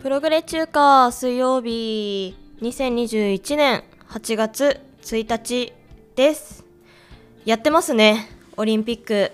プログレ中華水曜日2021年8月1日です。やってますね。オリンピック。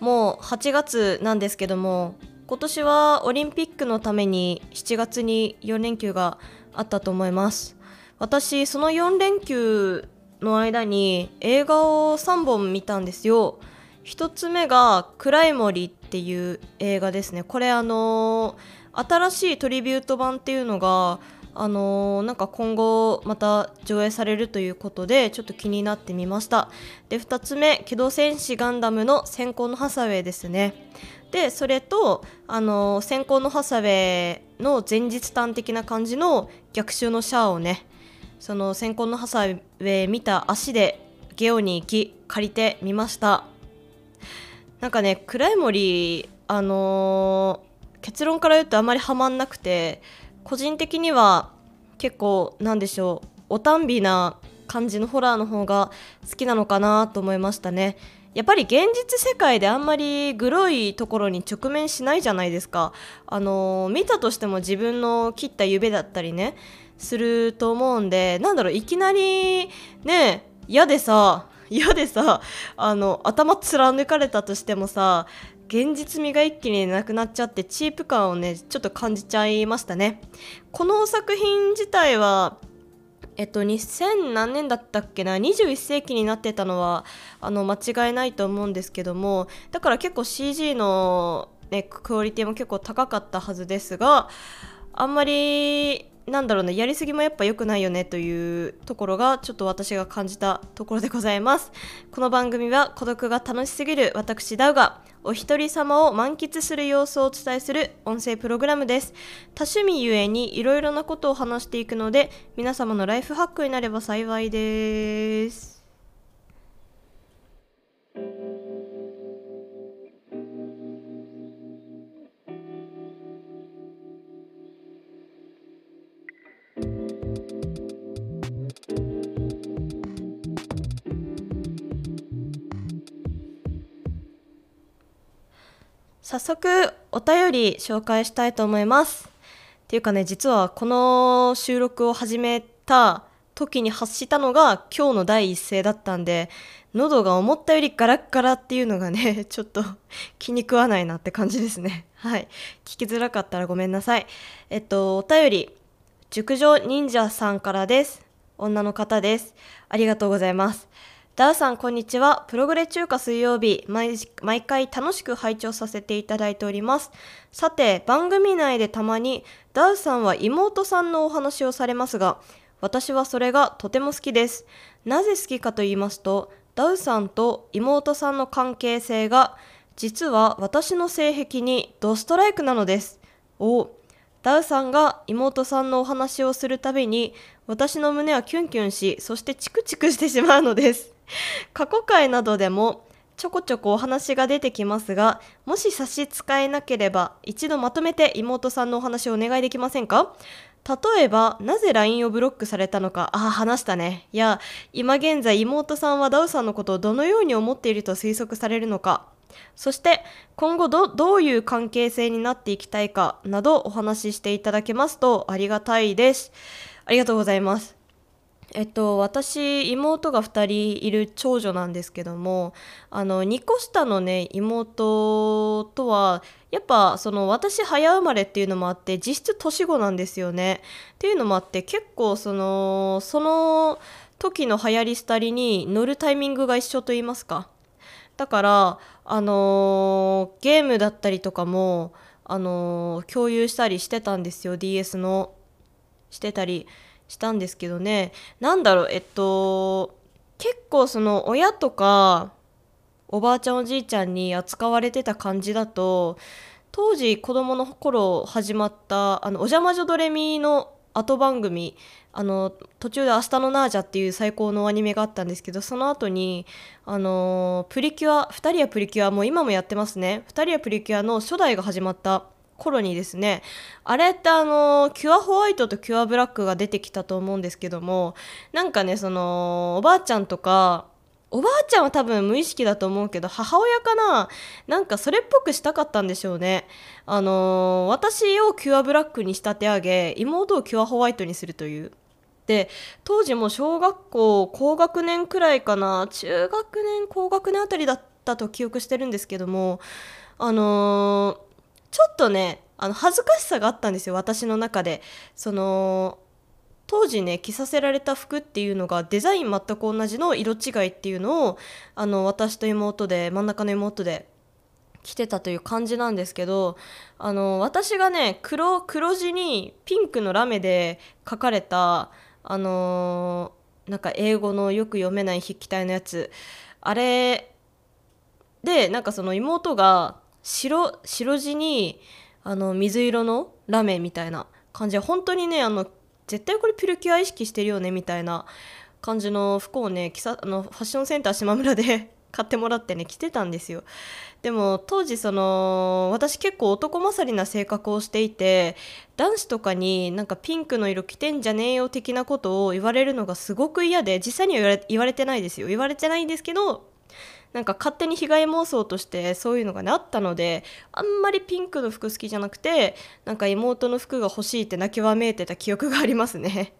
もう8月なんですけども今年はオリンピックのために7月に4連休があったと思います。私その4連休の間に映画を3本見たんですよ。1つ目が「暗い森」っていう映画ですね。これあのー新しいトリビュート版っていうのがあのー、なんか今後また上映されるということでちょっと気になってみました。で2つ目「機動戦士ガンダム」の先行のハサウェイですね。でそれと、あのー、先行のハサウェイの前日短的な感じの逆襲のシャアをね。その先行のハサウェイ見た足でゲオに行き借りてみました。なんかね暗い森あのー結論から言うとあまりハマんなくて個人的には結構なんでしょうおたんびな感じのホラーの方が好きなのかなと思いましたね。やっぱり現実世界であんまりグロいところに直面しないじゃないですか。あの見たとしても自分の切った指だったりねすると思うんでなんだろういきなりね嫌でさ嫌でさあの頭貫かれたとしてもさ現実味が一気になくなっちゃってチープ感をねちょっと感じちゃいましたね。この作品自体はえっと2000何年だったっけな？21世紀になってたのはあの間違いないと思うんですけどもだから結構 CG の、ね、クオリティも結構高かったはずですがあんまりなんだろうねやりすぎもやっぱ良くないよねというところがちょっと私が感じたところでございます。この番組は孤独が楽しすぎる私ダウがお一人様を満喫する様子をお伝えする音声プログラムです。多趣味ゆえにいろいろなことを話していくので皆様のライフハックになれば幸いです。早速お便り紹介したいと思います。っていうかね実はこの収録を始めた時に発したのが今日の第一声だったんで喉が思ったよりガラッガラっていうのがね ちょっと気に食わないなって感じですね。はい。聞きづらかったらごめんなさい。えっとお便り熟女忍者さんからです。女の方です。ありがとうございます。ダウさんこんにちは。プログレ中華水曜日毎、毎回楽しく拝聴させていただいております。さて、番組内でたまにダウさんは妹さんのお話をされますが、私はそれがとても好きです。なぜ好きかと言いますと、ダウさんと妹さんの関係性が、実は私の性癖にドストライクなのです。おダウさんが妹さんのお話をするたびに私の胸はキュンキュンしそしてチクチクしてしまうのです 過去回などでもちょこちょこお話が出てきますがもし差し支えなければ一度まとめて妹さんのお話をお願いできませんか？例えば、なぜ LINE をブロックされたのか、ああ、話したね。いや、今現在妹さんはダウさんのことをどのように思っていると推測されるのか？そして、今後どどういう関係性になっていきたいか？などお話ししていただけますとありがたいです。ありがとうございます。えっと、私妹が2人いる長女なんですけどもあの2個下のね妹とはやっぱその私早生まれっていうのもあって実質年子なんですよね。っていうのもあって結構そのその時の流行り廃りに乗るタイミングが一緒と言いますか。だからあの、ゲームだったりとかもあの、共有したりしてたんですよ。DS の。してたり。したんですけどね。何だろうえっと結構その親とかおばあちゃんおじいちゃんに扱われてた感じだと当時子供の頃始まった「あのお邪魔女ドレミ」の後番組あの途中で「明日のナージャ」っていう最高のアニメがあったんですけどその後にあのプリキュア2人やプリキュアもう今もやってますね。2人やプリキュアの初代が始まった頃にですねあれってあのキュアホワイトとキュアブラックが出てきたと思うんですけどもなんかねそのおばあちゃんとかおばあちゃんは多分無意識だと思うけど母親かななんかそれっぽくしたかったんでしょうね。あのー、私をキュアブラックに仕立て上げ妹をキュアホワイトにするという。で当時も小学校高学年くらいかな中学年高学年あたりだったと記憶してるんですけどもあのー、ちょっとねあの恥ずかしさがあったんですよ私の中で。その当時ね着させられた服っていうのがデザイン全く同じの色違いっていうのをあの私と妹で真ん中の妹で着てたという感じなんですけどあの私がね黒黒地にピンクのラメで書かれたあのー、なんか英語のよく読めない筆記体のやつ。あれでなんかその妹が白白地にあの水色のラメみたいな感じ。で本当にねあの絶対これピルキュア意識してるよねみたいな感じの服をねあのファッションセンター島村で 買ってもらってね着てたんですよ。でも当時その私結構男勝りな性格をしていて男子とかになんかピンクの色着てんじゃねえよ的なことを言われるのがすごく嫌で実際には言われ言われてないですよ。言われてないんですけどなんか勝手に被害妄想としてそういうのがねあったのであんまりピンクの服好きじゃなくてなんか妹の服が欲しいって泣きわめいてた記憶がありますね。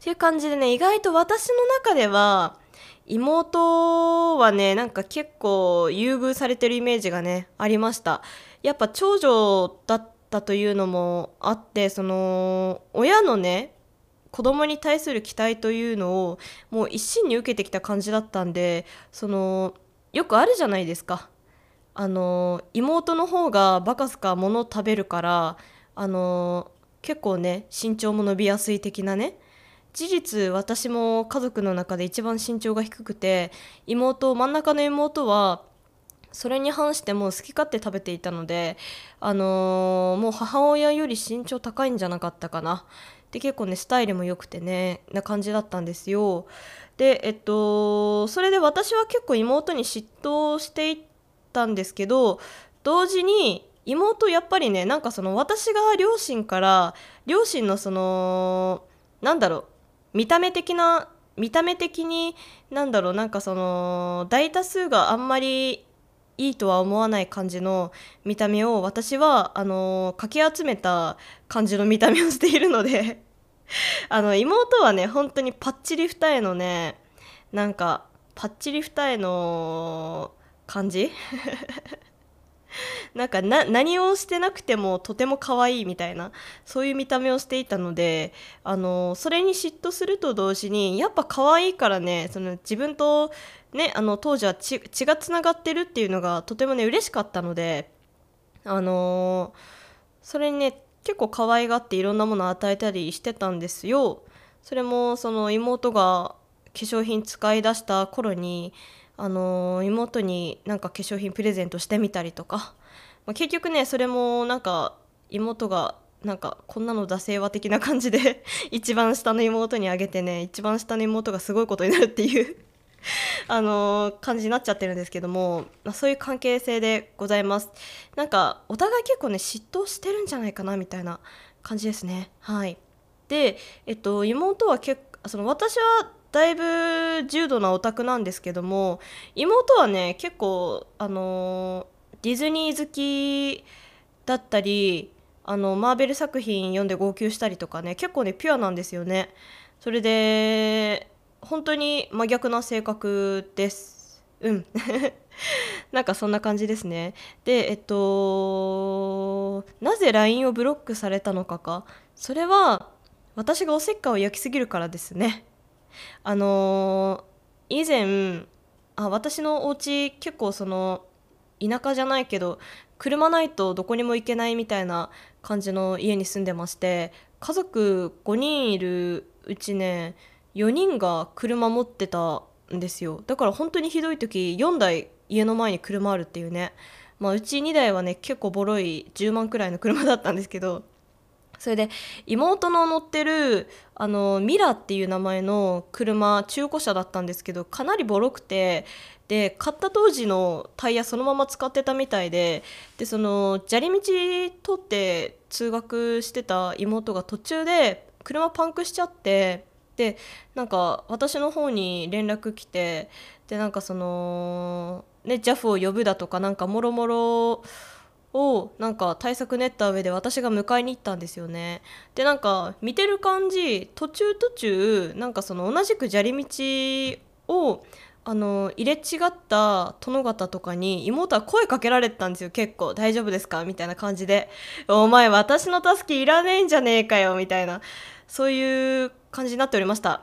っていう感じでね意外と私の中では妹はねなんか結構優遇されてるイメージがねありましたやっぱ長女だったというのもあってその親のね子供に対する期待というのをもう一身に受けてきた感じだったんでそのよくあるじゃないですか。あの妹の方がバカすか物を食べるからあの結構ね身長も伸びやすい的なね。事実私も家族の中で一番身長が低くて妹真ん中の妹はそれに反しても好き勝手食べていたのであのー、もう母親より身長高いんじゃなかったかな。で結構ねスタイルも良くてねな感じだったんですよ。でえっとそれで私は結構妹に嫉妬していったんですけど同時に妹やっぱりねなんかその私が両親から両親のそのなんだろう見た目的な見た目的になんだろうなんかその大多数があんまりいいとは思わない感じの見た目を私はあのかき集めた感じの見た目をしているので あの妹はね本当にパッチリ二重のねなんかパッチリ二重の感じ？なんか何をしてなくてもとても可愛いみたいなそういう見た目をしていたのであのそれに嫉妬すると同時にやっぱ可愛いからねその自分とねあの当時は血がつながってるっていうのがとてもね嬉しかったのであのそれにね結構可愛がっていろんなものを与えたりしてたんですよ。それもその妹が化粧品使い出した頃にあの妹になんか化粧品プレゼントしてみたりとか、まあ、結局ねそれもなんか妹がなんかこんなの惰性は的な感じで 一番下の妹にあげてね一番下の妹がすごいことになるっていう あの感じになっちゃってるんですけども、まあ、そういう関係性でございます。なんかお互い結構ね嫉妬してるんじゃないかなみたいな感じですね。はい。でえっと妹は結その私はだいぶ重度なオタクなんですけども妹はね結構あのディズニー好きだったりあのマーベル作品読んで号泣したりとかね結構ねピュアなんですよね。それで本当に真逆な性格です。うん。なんかそんな感じですね。でえっとなぜ LINE をブロックされたのかか。それは私がおせっかいを焼きすぎるからですね。あのー、以前あ私のお家結構その田舎じゃないけど車ないとどこにも行けないみたいな感じの家に住んでまして家族5人いるうちね4人が車持ってたんですよ。だから本当にひどい時4台家の前に車あるっていうね。まあうち2台はね結構ボロい10万くらいの車だったんですけどそれで妹の乗ってるあのミラっていう名前の車中古車だったんですけどかなりボロくてで買った当時のタイヤそのまま使ってたみたいででその砂利道通って通学してた妹が途中で車パンクしちゃってでなんか私の方に連絡来てでなんかそのね JAF を呼ぶだとかなんかもろもろをなんか対策練った上で私が迎えに行ったんですよね。でなんか見てる感じ途中途中なんかその同じく砂利道をあの入れ違った殿方とかに妹は声かけられてたんですよ。結構大丈夫ですか？みたいな感じで。お前私の助けいらねえんじゃねえかよ。みたいな。そういう感じになっておりました。っ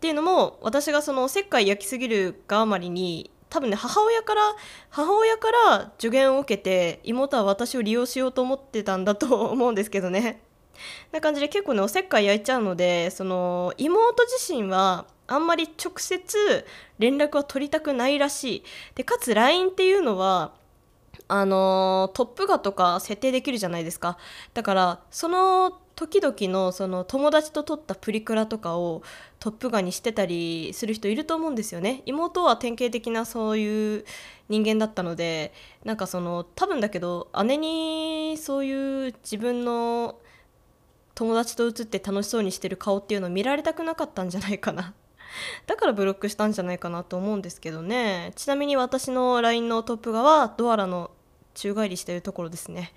ていうのも私がそのおせっかい焼きすぎるがあまりに多分ね母親から母親から助言を受けて妹は私を利用しようと思ってたんだ と思うんですけどね。な感じで結構ねおせっかい焼いちゃうのでその妹自身はあんまり直接連絡は取りたくないらしい。でかつ LINE っていうのはあのトップ画とか設定できるじゃないですか。だからその時々のその友達と撮ったプリクラとかをトップガンにしてたりする人いると思うんですよね。妹は典型的なそういう人間だったのでなんかその多分だけど姉にそういう自分の友達と写って楽しそうにしてる顔っていうのを見られたくなかったんじゃないかな。だからブロックしたんじゃないかなと思うんですけどね。ちなみに私の LINE のトップ画はドアラの宙返りしてるところですね。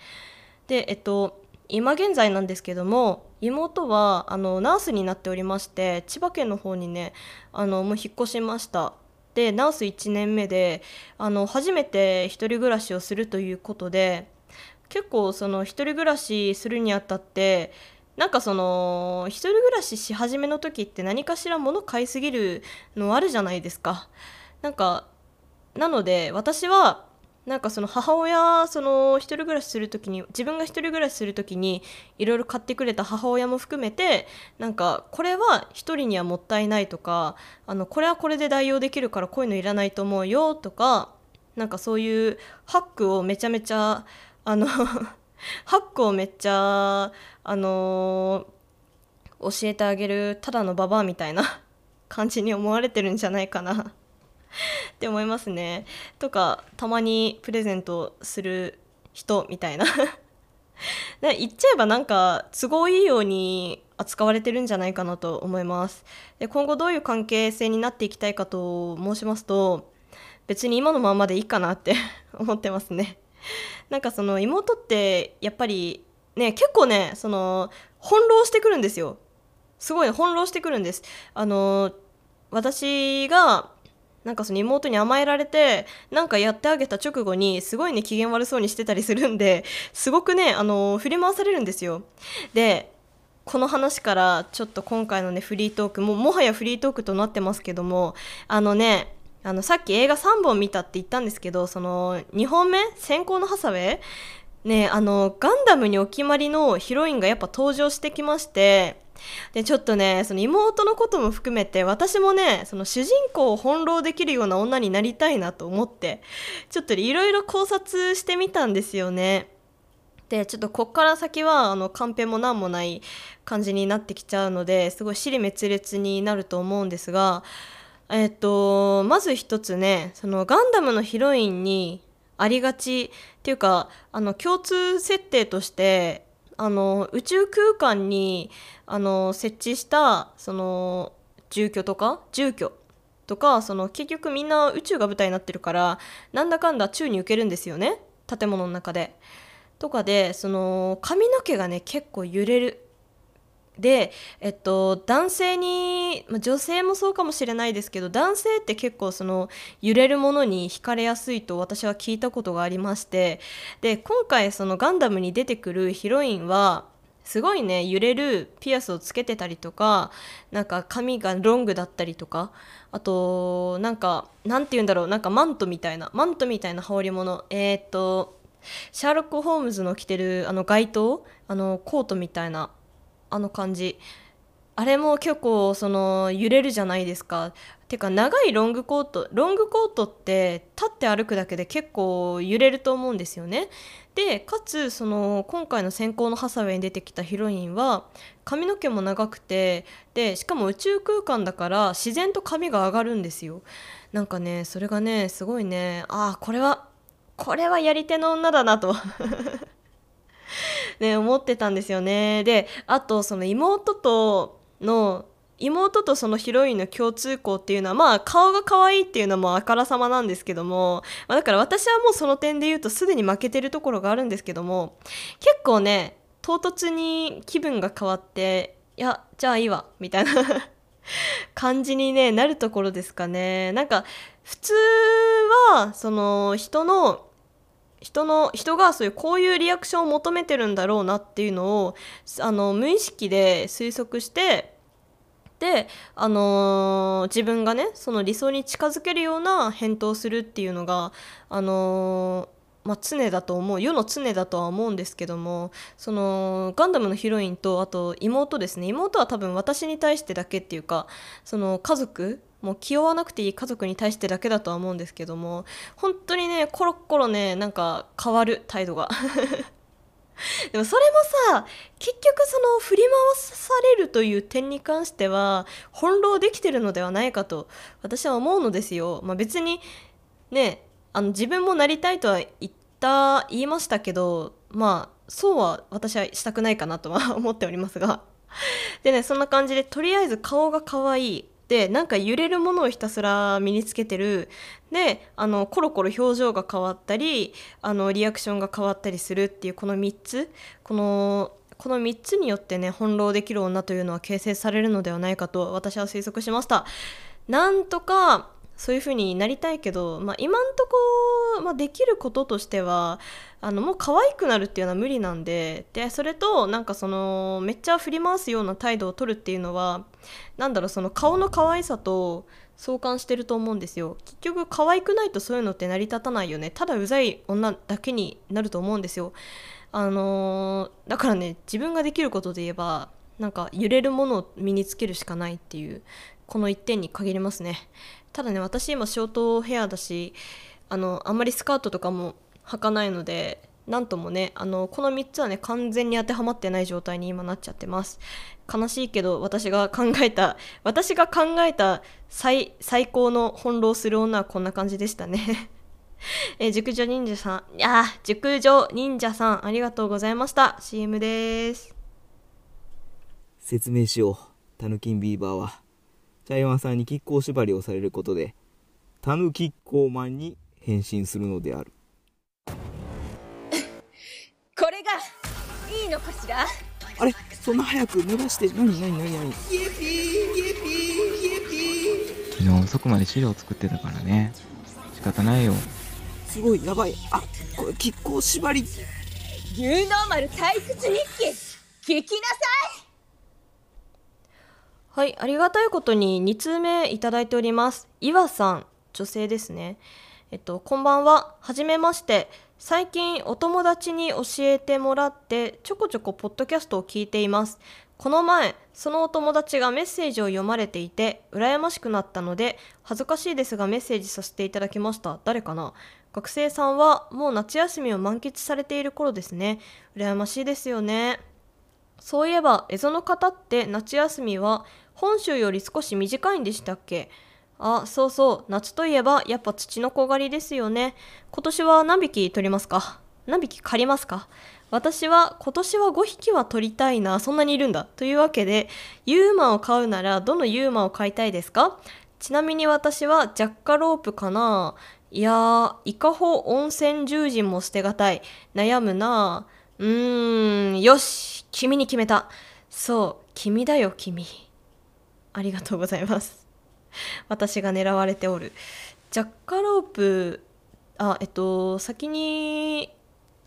でえっと今現在なんですけども妹はあのナースになっておりまして千葉県の方にねあのもう引っ越しました。でナース1年目であの初めて1人暮らしをするということで結構その1人暮らしするにあたってなんかその一人暮らしし始めの時って何かしら物買いすぎるのあるじゃないですか。なんかなので私はなんかその母親その一人暮らしする時に自分が一人暮らしする時にいろいろ買ってくれた母親も含めてなんかこれは一人にはもったいないとかあのこれはこれで代用できるからこういうのいらないと思うよとかなんかそういうハックをめちゃめちゃあの ハックをめっちゃあの、教えてあげるただのババアみたいな 感じに思われてるんじゃないかな。って思いますね。とかたまにプレゼントする人みたいな。言っちゃえばなんか都合いいように扱われてるんじゃないかなと思います。で今後どういう関係性になっていきたいかと申しますと別に今のままでいいかなって 思ってますね。なんかその妹ってやっぱりね結構ねその翻弄してくるんですよ。すごい翻弄してくるんです。あの私がなんかその妹に甘えられてなんかやってあげた直後にすごいね機嫌悪そうにしてたりするんですごくねあの振り回されるんですよ。でこの話からちょっと今回のねフリートークももはやフリートークとなってますけどもあのねあのさっき映画3本見たって言ったんですけどその2本目「先行のハサウェイ」ねあのガンダムにお決まりのヒロインがやっぱ登場してきましてでちょっとねその妹のことも含めて私もねその主人公を翻弄できるような女になりたいなと思ってちょっといろいろ考察してみたんですよね。でちょっとこっから先はあのカンペも何もない感じになってきちゃうのですごい尻滅裂になると思うんですがえっとまず一つねそのガンダムのヒロインにありがちっていうかあの共通設定としてあの宇宙空間にあの設置したその住居とか住居とかその結局みんな宇宙が舞台になってるからなんだかんだ宙に浮けるんですよね建物の中で。とかでその髪の毛がね結構揺れるで、えっと、男性に、ま女性もそうかもしれないですけど男性って結構その揺れるものに惹かれやすいと私は聞いたことがありましてで今回そのガンダムに出てくるヒロインはすごいね揺れるピアスをつけてたりとかなんか髪がロングだったりとかあとなんかなんて言うんだろうなんかマントみたいなマントみたいな羽織り物。えー、っとシャーロック・ホームズの着てるあの街灯？あのコートみたいな。あの感じ。あれも結構その揺れるじゃないですか。てか長いロングコートロングコートって立って歩くだけで結構揺れると思うんですよね。でかつその今回の「先行のハサウェイ」に出てきたヒロインは髪の毛も長くてでしかも宇宙空間だから自然と髪が上がるんですよ。なんかねそれがねすごいねああこれはこれはやり手の女だなと。ね思ってたんですよね。であとその妹との妹とそのヒロインの共通項っていうのはまあ顔が可愛いっていうのもあからさまなんですけども、まあ、だから私はもうその点で言うとすでに負けてるところがあるんですけども結構ね唐突に気分が変わっていやじゃあいいわみたいな 感じに、ね、なるところですかね。なんか普通はその人の人の人がそういうこういうリアクションを求めてるんだろうなっていうのをあの無意識で推測してで、あのー、自分がねその理想に近づけるような返答をするっていうのが、あの、まあ、常だと思う世の常だとは思うんですけどもそのガンダムのヒロインとあと妹ですね妹は多分私に対してだけっていうかその家族もう気負わなくていい家族に対してだけだとは思うんですけども本当にねコロッコロねなんか変わる態度が でもそれもさ結局その振り回されるという点に関しては翻弄できてるのではないかと私は思うのですよ。まあ、別にねあの自分もなりたいとは言った言いましたけどまあそうは私はしたくないかなとは思っておりますが。でねそんな感じでとりあえず顔が可愛い。でなんか揺れるものをひたすら身につけてる。であのコロコロ表情が変わったりあのリアクションが変わったりするっていうこの3つ。このこの3つによってね翻弄できる女というのは形成されるのではないかと私は推測しました。なんとかそういう風になりたいけど、まあ、今んとこ、まあ、できることとしてはあのもう可愛くなるっていうのは無理なんででそれとなんかそのめっちゃ振り回すような態度を取るっていうのはなんだろうその顔の可愛さと相関してると思うんですよ。結局可愛くないとそういうのって成り立たないよね。ただうざい女だけになると思うんですよ。あのー、だからね自分ができることで言えばなんか揺れるものを身につけるしかないっていうこの1点に限りますね。ただね私今ショートヘアだしあのあんまりスカートとかも履かないのでなんともねあのこの3つはね完全に当てはまってない状態に今なっちゃってます。悲しいけど私が考えた私が考えた最最高の翻弄する女はこんな感じでしたね。え熟女忍者さん。いや熟女忍者さんありがとうございました。CM です。説明しよう。タヌキンビーバーは。茶山さんに亀甲縛りをされることで、タヌキッコーマンに変身するのである。これがいいのかしら？あれ？そんな早く伸ばして、なになになになに昨日遅くまで資料作ってたからね。仕方ないよ。すごい、やばい。あ、これ、亀甲縛り。ニューノーマル退屈日記聞きなさいはい、ありがたいことに2通目いただいております。岩さん、女性ですね。えっと、こんばんは。はじめまして。最近お友達に教えてもらってちょこちょこポッドキャストを聞いています。この前、そのお友達がメッセージを読まれていて羨ましくなったので恥ずかしいですがメッセージさせていただきました。誰かな？学生さんはもう夏休みを満喫されている頃ですね。羨ましいですよね。そういえば、蝦夷の方って夏休みは本州より少し短いんでしたっけ？あ、そうそう、夏といえばやっぱ土の子狩りですよね。今年は何匹取りますか？何匹借りますか？私は今年は5匹は取りたいな、そんなにいるんだ。というわけで、ユーマを買うならどのユーマを買いたいですか？ちなみに私はジャッカロープかないやー、イカホ温泉獣人も捨てがたい。悩むなうーん、よし、君に決めた。そう、君だよ、君。ありがとうございます。私が狙われておる。ジャッカロープあえっと先に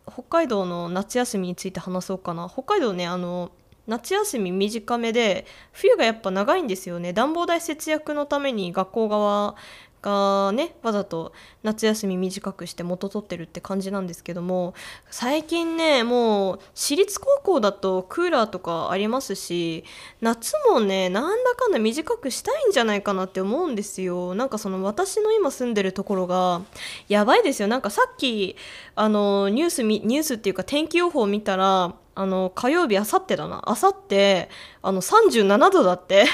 北海道の夏休みについて話そうかな。北海道ねあの夏休み短めで冬がやっぱ長いんですよね。暖房代節約のために学校側がねわざと夏休み短くして元取ってるって感じなんですけども最近ねもう私立高校だとクーラーとかありますし夏もねなんだかんだ短くしたいんじゃないかなって思うんですよ。なんかその私の今住んでるところがやばいですよ。なんかさっきあのニュースニュースっていうか天気予報見たらあの火曜日あさってだな。あさってあの37度だって。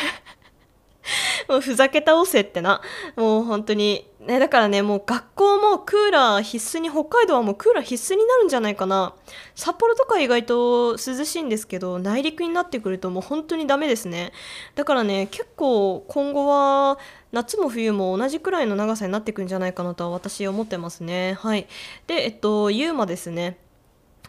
もうふざけ倒せってな。もう本当に。ね、だからね、もう学校もクーラー必須に、北海道はもうクーラー必須になるんじゃないかな。札幌とか意外と涼しいんですけど、内陸になってくるともう本当にダメですね。だからね、結構今後は夏も冬も同じくらいの長さになってくんじゃないかなとは私思ってますね。はい。で、えっと、ユーマですね。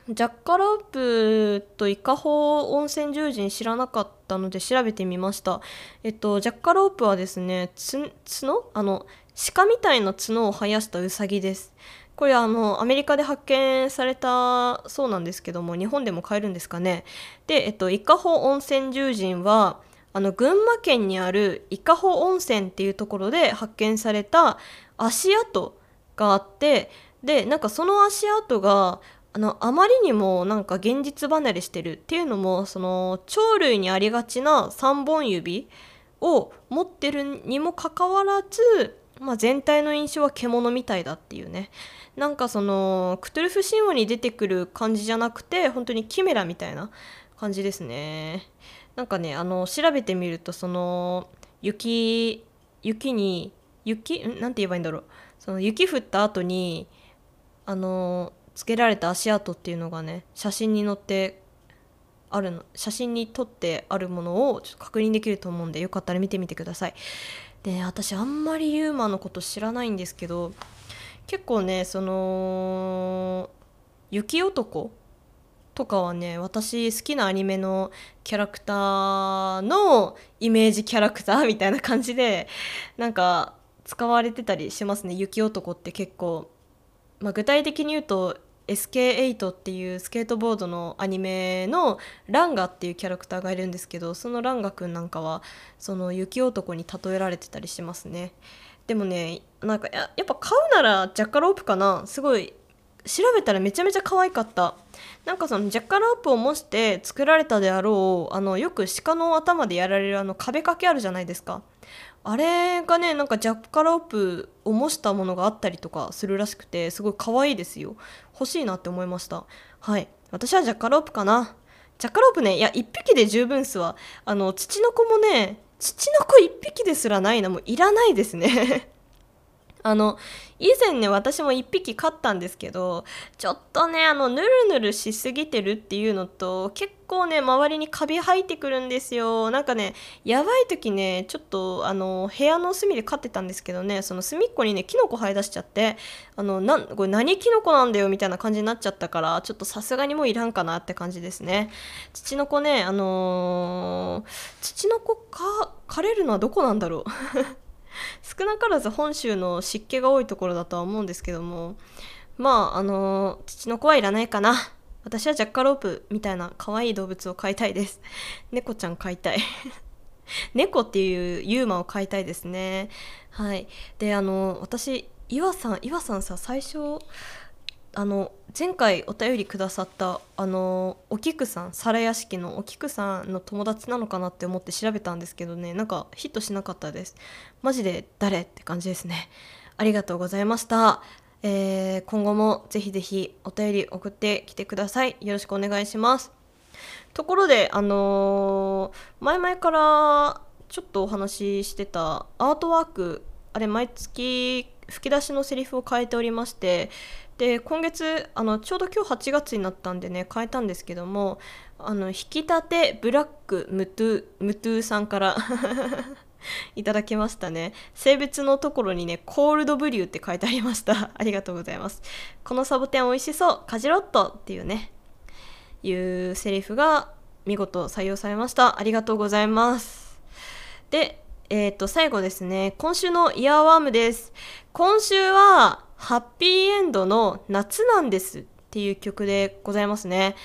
ジャッカロープと伊香保温泉獣人知らなかったので調べてみました。えっと、ジャッカロープはですね、つ角？あの、鹿みたいな角を生やしたウサギです。これあの、アメリカで発見されたそうなんですけども、日本でも買えるんですかね？で、えっと、伊香保温泉獣人は、あの、群馬県にある伊香保温泉っていうところで発見された足跡があって、で、なんかその足跡が、あのあまりにもなんか現実離れしてるっていうのもその鳥類にありがちな3本指を持ってるにもかかわらず、まあ、全体の印象は獣みたいだっていうね。なんかそのクトゥルフ神話に出てくる感じじゃなくて本当にキメラみたいな感じですね。なんかねあの調べてみるとその雪雪に雪ん？なんて言えばいいんだろう。その雪降った後にあのつけられた足跡っていうのがね写真に載ってあるの写真に撮ってあるものをちょっと確認できると思うんでよかったら見てみてください。で私あんまりユーマのこと知らないんですけど結構ねその雪男とかはね私好きなアニメのキャラクターのイメージキャラクターみたいな感じでなんか使われてたりしますね。雪男って結構、まあ、具体的に言うと SK8 っていうスケートボードのアニメのランガっていうキャラクターがいるんですけどそのランガくんなんかはその雪男に例えられてたりしますね。でもねなんかやっぱ買うならジャッカロープかな。すごい調べたらめちゃめちゃ可愛かった。なんかそのジャッカロープを模して作られたであろうあのよく鹿の頭でやられるあの壁掛けあるじゃないですか。あれがねなんかジャッカロープを模したものがあったりとかするらしくてすごい可愛いですよ。欲しいなって思いました。はい。私はジャッカロープかな。ジャッカロープねいや1匹で十分っすわ。あの父の子もね父の子1匹ですらないな。もういらないですね。あの以前ね私も1匹飼ったんですけどちょっとねあのヌルヌルしすぎてるっていうのと結構ね周りにカビ生えてくるんですよ。なんかねやばい時ねちょっとあの部屋の隅で飼ってたんですけどねその隅っこにねキノコ生え出しちゃってあのなこれ何キノコなんだよみたいな感じになっちゃったからちょっとさすがにもういらんかなって感じですね。父の子ねあのー、父の子か枯れるのはどこなんだろう。少なからず本州の湿気が多いところだとは思うんですけどもまああの父の子はいらないかな。私はジャッカロープみたいな可愛い動物を飼いたいです。猫ちゃん飼いたい。猫っていうユーマを飼いたいですね。はい。であの私岩さん岩さんさ最初あの前回お便りくださったあのお菊さん皿屋敷のお菊さんの友達なのかなって思って調べたんですけどねなんかヒットしなかったです。マジで誰って感じですね。ありがとうございました。えー、今後もぜひぜひお便り送ってきてください。よろしくお願いします。ところであのー、前々からちょっとお話ししてたアートワークあれ毎月吹き出しのセリフを変えておりましてで今月あのちょうど今日8月になったんでね変えたんですけどもあの引き立てブラックムトゥムトゥさんから いただきましたね。性別のところにねコールドブリューって書いてありました。ありがとうございます。このサボテン美味しそうカジロットっていうねいうセリフが見事採用されました。ありがとうございます。でえっ、と最後ですね。今週のイヤーワームです。今週はハッピーエンドの夏なんですっていう曲でございますね。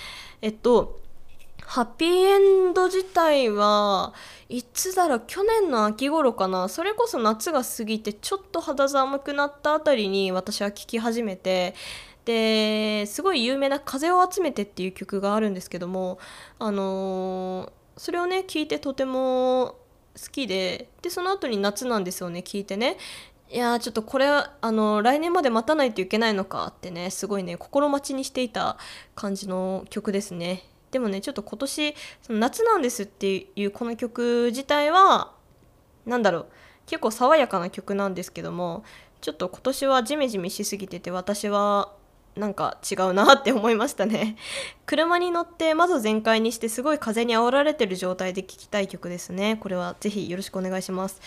えっと、ハッピーエンド自体はいつだろう？去年の秋頃かな？それこそ夏が過ぎてちょっと肌寒くなったあたりに私は聴き始めてですごい有名な「風を集めて」っていう曲があるんですけどもあのーそれをね聞いてとても好きででその後に夏なんですよね聞いてね。いやちょっとこれあの来年まで待たないといけないのかってねすごいね心待ちにしていた感じの曲ですね。でもねちょっと今年その夏なんですっていうこの曲自体はなんだろう結構爽やかな曲なんですけどもちょっと今年はジメジメしすぎてて私はなんか違うなって思いましたね。車に乗って窓全開にしてすごい風に煽られてる状態で聴きたい曲ですね。これはぜひよろしくお願いします。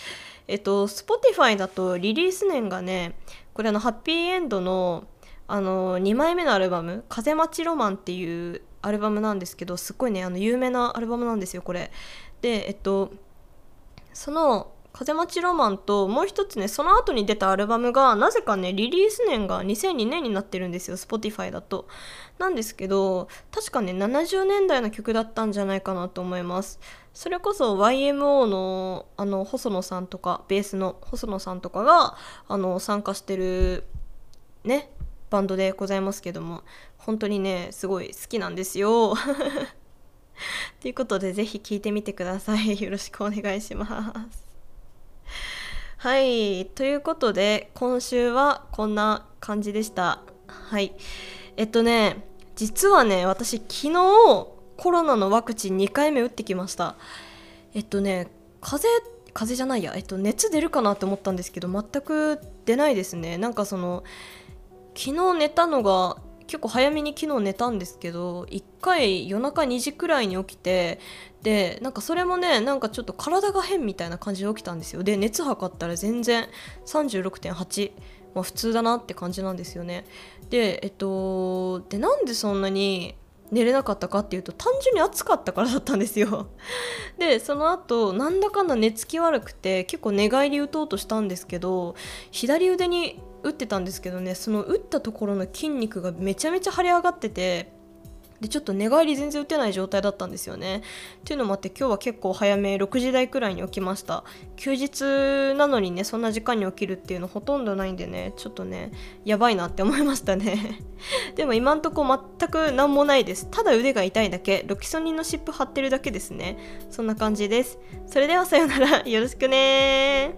えっと Spotify だとリリース年がねこれあのハッピーエンドのあの2枚目のアルバム「風待ちロマン」っていうアルバムなんですけどすっごいねあの有名なアルバムなんですよこれ。でえっとその風待ちロマンともう一つねその後に出たアルバムがなぜかねリリース年が2002年になってるんですよ Spotify だと。なんですけど確かね70年代の曲だったんじゃないかなと思います。それこそ YMO のあの細野さんとかベースの細野さんとかがあの参加してるねバンドでございますけども本当にねすごい好きなんですよ。ということでぜひ聴いてみてください。よろしくお願いします。はいということで今週はこんな感じでした。はい。えっとね実はね私昨日コロナのワクチン2回目打ってきました。えっとね風邪風邪じゃないや、えっと、熱出るかなって思ったんですけど全く出ないですね。なんかその昨日寝たのが結構早めに昨日寝たんですけど1回夜中2時くらいに起きてでなんかそれもねなんかちょっと体が変みたいな感じで起きたんですよ。で熱測ったら全然36.8まあ普通だなって感じなんですよね。でえっとでなんでそんなに寝れなかったかっていうと単純に暑かったからだったんですよ。でその後なんだかんだ寝つき悪くて結構寝返り打とうとしたんですけど左腕に打ってたんですけどねその打ったところの筋肉がめちゃめちゃ腫れ上がっててでちょっと寝返り全然打てない状態だったんですよね。っていうのもあって今日は結構早め6時台くらいに起きました。休日なのにねそんな時間に起きるっていうのほとんどないんでねちょっとねやばいなって思いましたね。でも今んとこ全く何もないです。ただ腕が痛いだけ。ロキソニンの湿布貼ってるだけですね。そんな感じです。それではさようなら。よろしくね